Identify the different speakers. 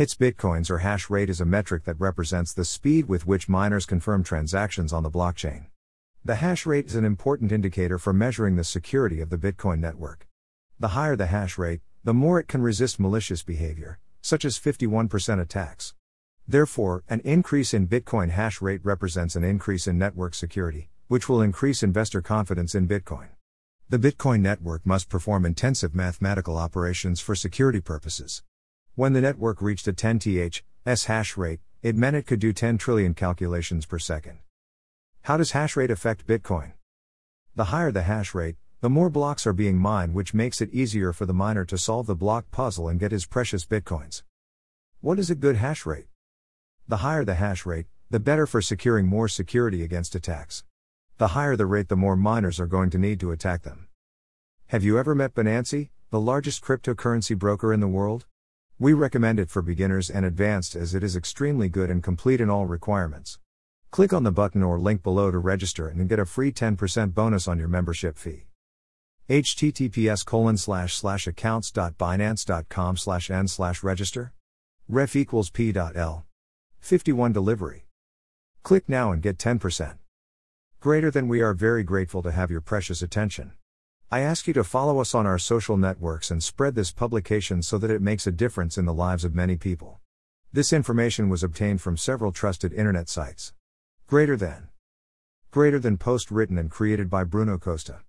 Speaker 1: HITS bitcoins or hash rate is a metric that represents the speed with which miners confirm transactions on the blockchain. The hash rate is an important indicator for measuring the security of the Bitcoin network. The higher the hash rate, the more it can resist malicious behavior, such as 51% attacks. Therefore, an increase in Bitcoin hash rate represents an increase in network security, which will increase investor confidence in Bitcoin. The Bitcoin network must perform intensive mathematical operations for security purposes. When the network reached a 10 th s hash rate, it meant it could do 10 trillion calculations per second. How does hash rate affect Bitcoin? The higher the hash rate, the more blocks are being mined, which makes it easier for the miner to solve the block puzzle and get his precious Bitcoins. What is a good hash rate? The higher the hash rate, the better for securing more security against attacks. The higher the rate, the more miners are going to need to attack them. Have you ever met Binance, the largest cryptocurrency broker in the world? We recommend it for beginners and advanced as it is extremely good and complete in all requirements. Click on the button or link below to register and get a free 10% bonus on your membership fee. https colon slash slash accounts.binance.com slash n slash register. Ref equals p.l. 51 delivery. Click now and get 10%. Greater than we are very grateful to have your precious attention. I ask you to follow us on our social networks and spread this publication so that it makes a difference in the lives of many people. This information was obtained from several trusted internet sites. Greater than. Greater than post written and created by Bruno Costa.